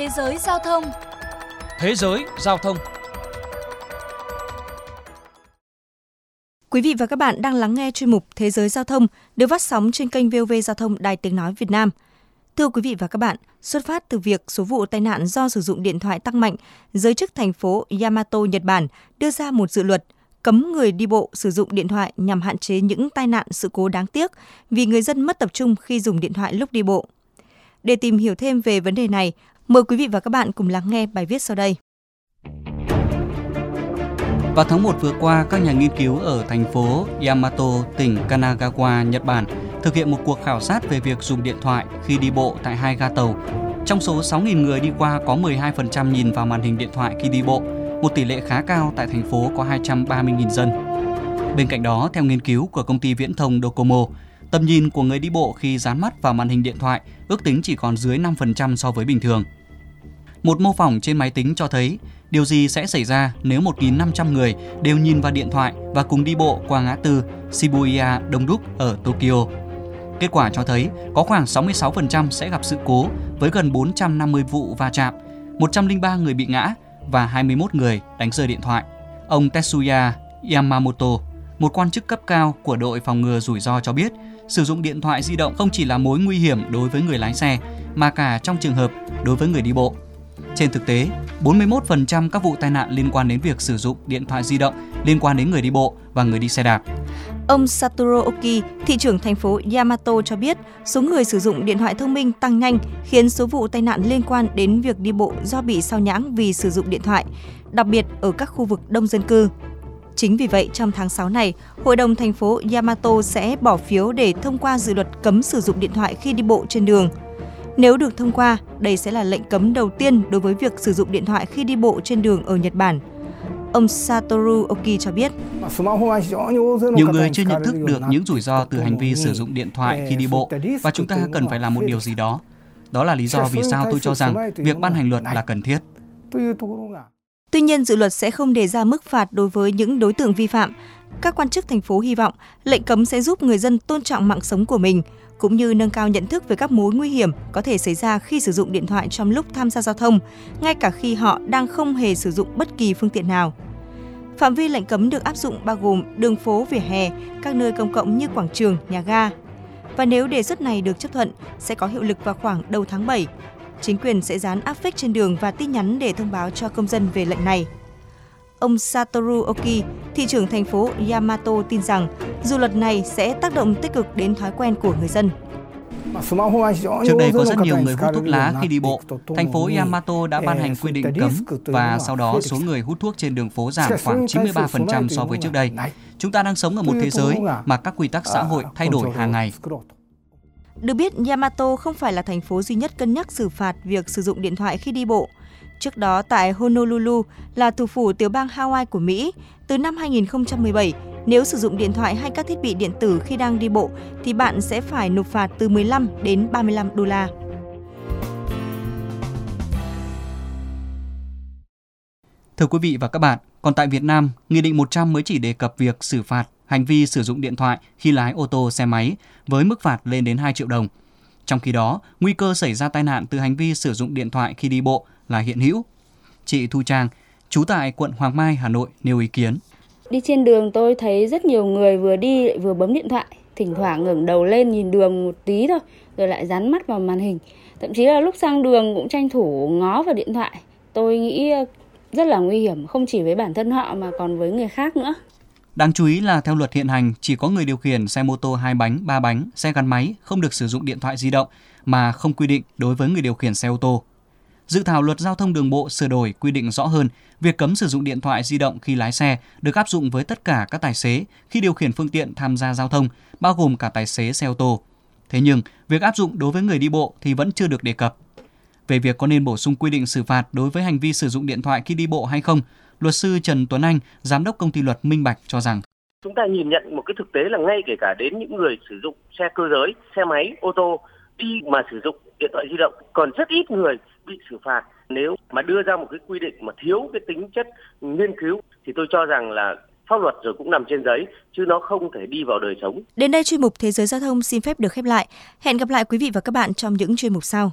Thế giới giao thông Thế giới giao thông Quý vị và các bạn đang lắng nghe chuyên mục Thế giới giao thông được phát sóng trên kênh VOV Giao thông Đài Tiếng Nói Việt Nam. Thưa quý vị và các bạn, xuất phát từ việc số vụ tai nạn do sử dụng điện thoại tăng mạnh, giới chức thành phố Yamato, Nhật Bản đưa ra một dự luật cấm người đi bộ sử dụng điện thoại nhằm hạn chế những tai nạn sự cố đáng tiếc vì người dân mất tập trung khi dùng điện thoại lúc đi bộ. Để tìm hiểu thêm về vấn đề này, mời quý vị và các bạn cùng lắng nghe bài viết sau đây. Vào tháng 1 vừa qua, các nhà nghiên cứu ở thành phố Yamato, tỉnh Kanagawa, Nhật Bản thực hiện một cuộc khảo sát về việc dùng điện thoại khi đi bộ tại hai ga tàu. Trong số 6.000 người đi qua có 12% nhìn vào màn hình điện thoại khi đi bộ, một tỷ lệ khá cao tại thành phố có 230.000 dân. Bên cạnh đó, theo nghiên cứu của công ty viễn thông Docomo, tầm nhìn của người đi bộ khi dán mắt vào màn hình điện thoại ước tính chỉ còn dưới 5% so với bình thường. Một mô phỏng trên máy tính cho thấy điều gì sẽ xảy ra nếu 1.500 người đều nhìn vào điện thoại và cùng đi bộ qua ngã tư Shibuya đông đúc ở Tokyo. Kết quả cho thấy có khoảng 66% sẽ gặp sự cố với gần 450 vụ va chạm, 103 người bị ngã và 21 người đánh rơi điện thoại. Ông Tetsuya Yamamoto, một quan chức cấp cao của đội phòng ngừa rủi ro cho biết, sử dụng điện thoại di động không chỉ là mối nguy hiểm đối với người lái xe mà cả trong trường hợp đối với người đi bộ. Trên thực tế, 41% các vụ tai nạn liên quan đến việc sử dụng điện thoại di động liên quan đến người đi bộ và người đi xe đạp. Ông Satoru Oki, thị trưởng thành phố Yamato cho biết, số người sử dụng điện thoại thông minh tăng nhanh khiến số vụ tai nạn liên quan đến việc đi bộ do bị sao nhãng vì sử dụng điện thoại, đặc biệt ở các khu vực đông dân cư. Chính vì vậy, trong tháng 6 này, Hội đồng thành phố Yamato sẽ bỏ phiếu để thông qua dự luật cấm sử dụng điện thoại khi đi bộ trên đường. Nếu được thông qua, đây sẽ là lệnh cấm đầu tiên đối với việc sử dụng điện thoại khi đi bộ trên đường ở Nhật Bản. Ông Satoru Oki cho biết. Nhiều người chưa nhận thức được những rủi ro từ hành vi sử dụng điện thoại khi đi bộ và chúng ta cần phải làm một điều gì đó. Đó là lý do vì sao tôi cho rằng việc ban hành luật là cần thiết. Tuy nhiên, dự luật sẽ không đề ra mức phạt đối với những đối tượng vi phạm. Các quan chức thành phố hy vọng lệnh cấm sẽ giúp người dân tôn trọng mạng sống của mình, cũng như nâng cao nhận thức về các mối nguy hiểm có thể xảy ra khi sử dụng điện thoại trong lúc tham gia giao thông, ngay cả khi họ đang không hề sử dụng bất kỳ phương tiện nào. Phạm vi lệnh cấm được áp dụng bao gồm đường phố, vỉa hè, các nơi công cộng như quảng trường, nhà ga. Và nếu đề xuất này được chấp thuận, sẽ có hiệu lực vào khoảng đầu tháng 7. Chính quyền sẽ dán áp phích trên đường và tin nhắn để thông báo cho công dân về lệnh này. Ông Satoru Oki, thị trưởng thành phố Yamato tin rằng dù luật này sẽ tác động tích cực đến thói quen của người dân. Trước đây có rất nhiều người hút thuốc lá khi đi bộ. Thành phố Yamato đã ban hành quy định cấm và sau đó số người hút thuốc trên đường phố giảm khoảng 93% so với trước đây. Chúng ta đang sống ở một thế giới mà các quy tắc xã hội thay đổi hàng ngày. Được biết, Yamato không phải là thành phố duy nhất cân nhắc xử phạt việc sử dụng điện thoại khi đi bộ. Trước đó tại Honolulu là thủ phủ tiểu bang Hawaii của Mỹ, từ năm 2017, nếu sử dụng điện thoại hay các thiết bị điện tử khi đang đi bộ thì bạn sẽ phải nộp phạt từ 15 đến 35 đô la. Thưa quý vị và các bạn, còn tại Việt Nam, Nghị định 100 mới chỉ đề cập việc xử phạt hành vi sử dụng điện thoại khi lái ô tô xe máy với mức phạt lên đến 2 triệu đồng. Trong khi đó, nguy cơ xảy ra tai nạn từ hành vi sử dụng điện thoại khi đi bộ là hiện hữu. Chị Thu Trang, trú tại quận Hoàng Mai, Hà Nội nêu ý kiến. Đi trên đường tôi thấy rất nhiều người vừa đi lại vừa bấm điện thoại, thỉnh thoảng ngẩng đầu lên nhìn đường một tí thôi, rồi lại dán mắt vào màn hình. Thậm chí là lúc sang đường cũng tranh thủ ngó vào điện thoại. Tôi nghĩ rất là nguy hiểm, không chỉ với bản thân họ mà còn với người khác nữa. Đáng chú ý là theo luật hiện hành, chỉ có người điều khiển xe mô tô hai bánh, ba bánh, xe gắn máy không được sử dụng điện thoại di động mà không quy định đối với người điều khiển xe ô tô. Dự thảo luật giao thông đường bộ sửa đổi quy định rõ hơn việc cấm sử dụng điện thoại di động khi lái xe được áp dụng với tất cả các tài xế khi điều khiển phương tiện tham gia giao thông, bao gồm cả tài xế xe ô tô. Thế nhưng, việc áp dụng đối với người đi bộ thì vẫn chưa được đề cập. Về việc có nên bổ sung quy định xử phạt đối với hành vi sử dụng điện thoại khi đi bộ hay không, luật sư Trần Tuấn Anh, giám đốc công ty luật Minh Bạch cho rằng chúng ta nhìn nhận một cái thực tế là ngay kể cả đến những người sử dụng xe cơ giới, xe máy, ô tô đi mà sử dụng điện thoại di động còn rất ít người bị xử phạt nếu mà đưa ra một cái quy định mà thiếu cái tính chất nghiên cứu thì tôi cho rằng là pháp luật rồi cũng nằm trên giấy chứ nó không thể đi vào đời sống. Đến đây chuyên mục Thế giới giao thông xin phép được khép lại. Hẹn gặp lại quý vị và các bạn trong những chuyên mục sau.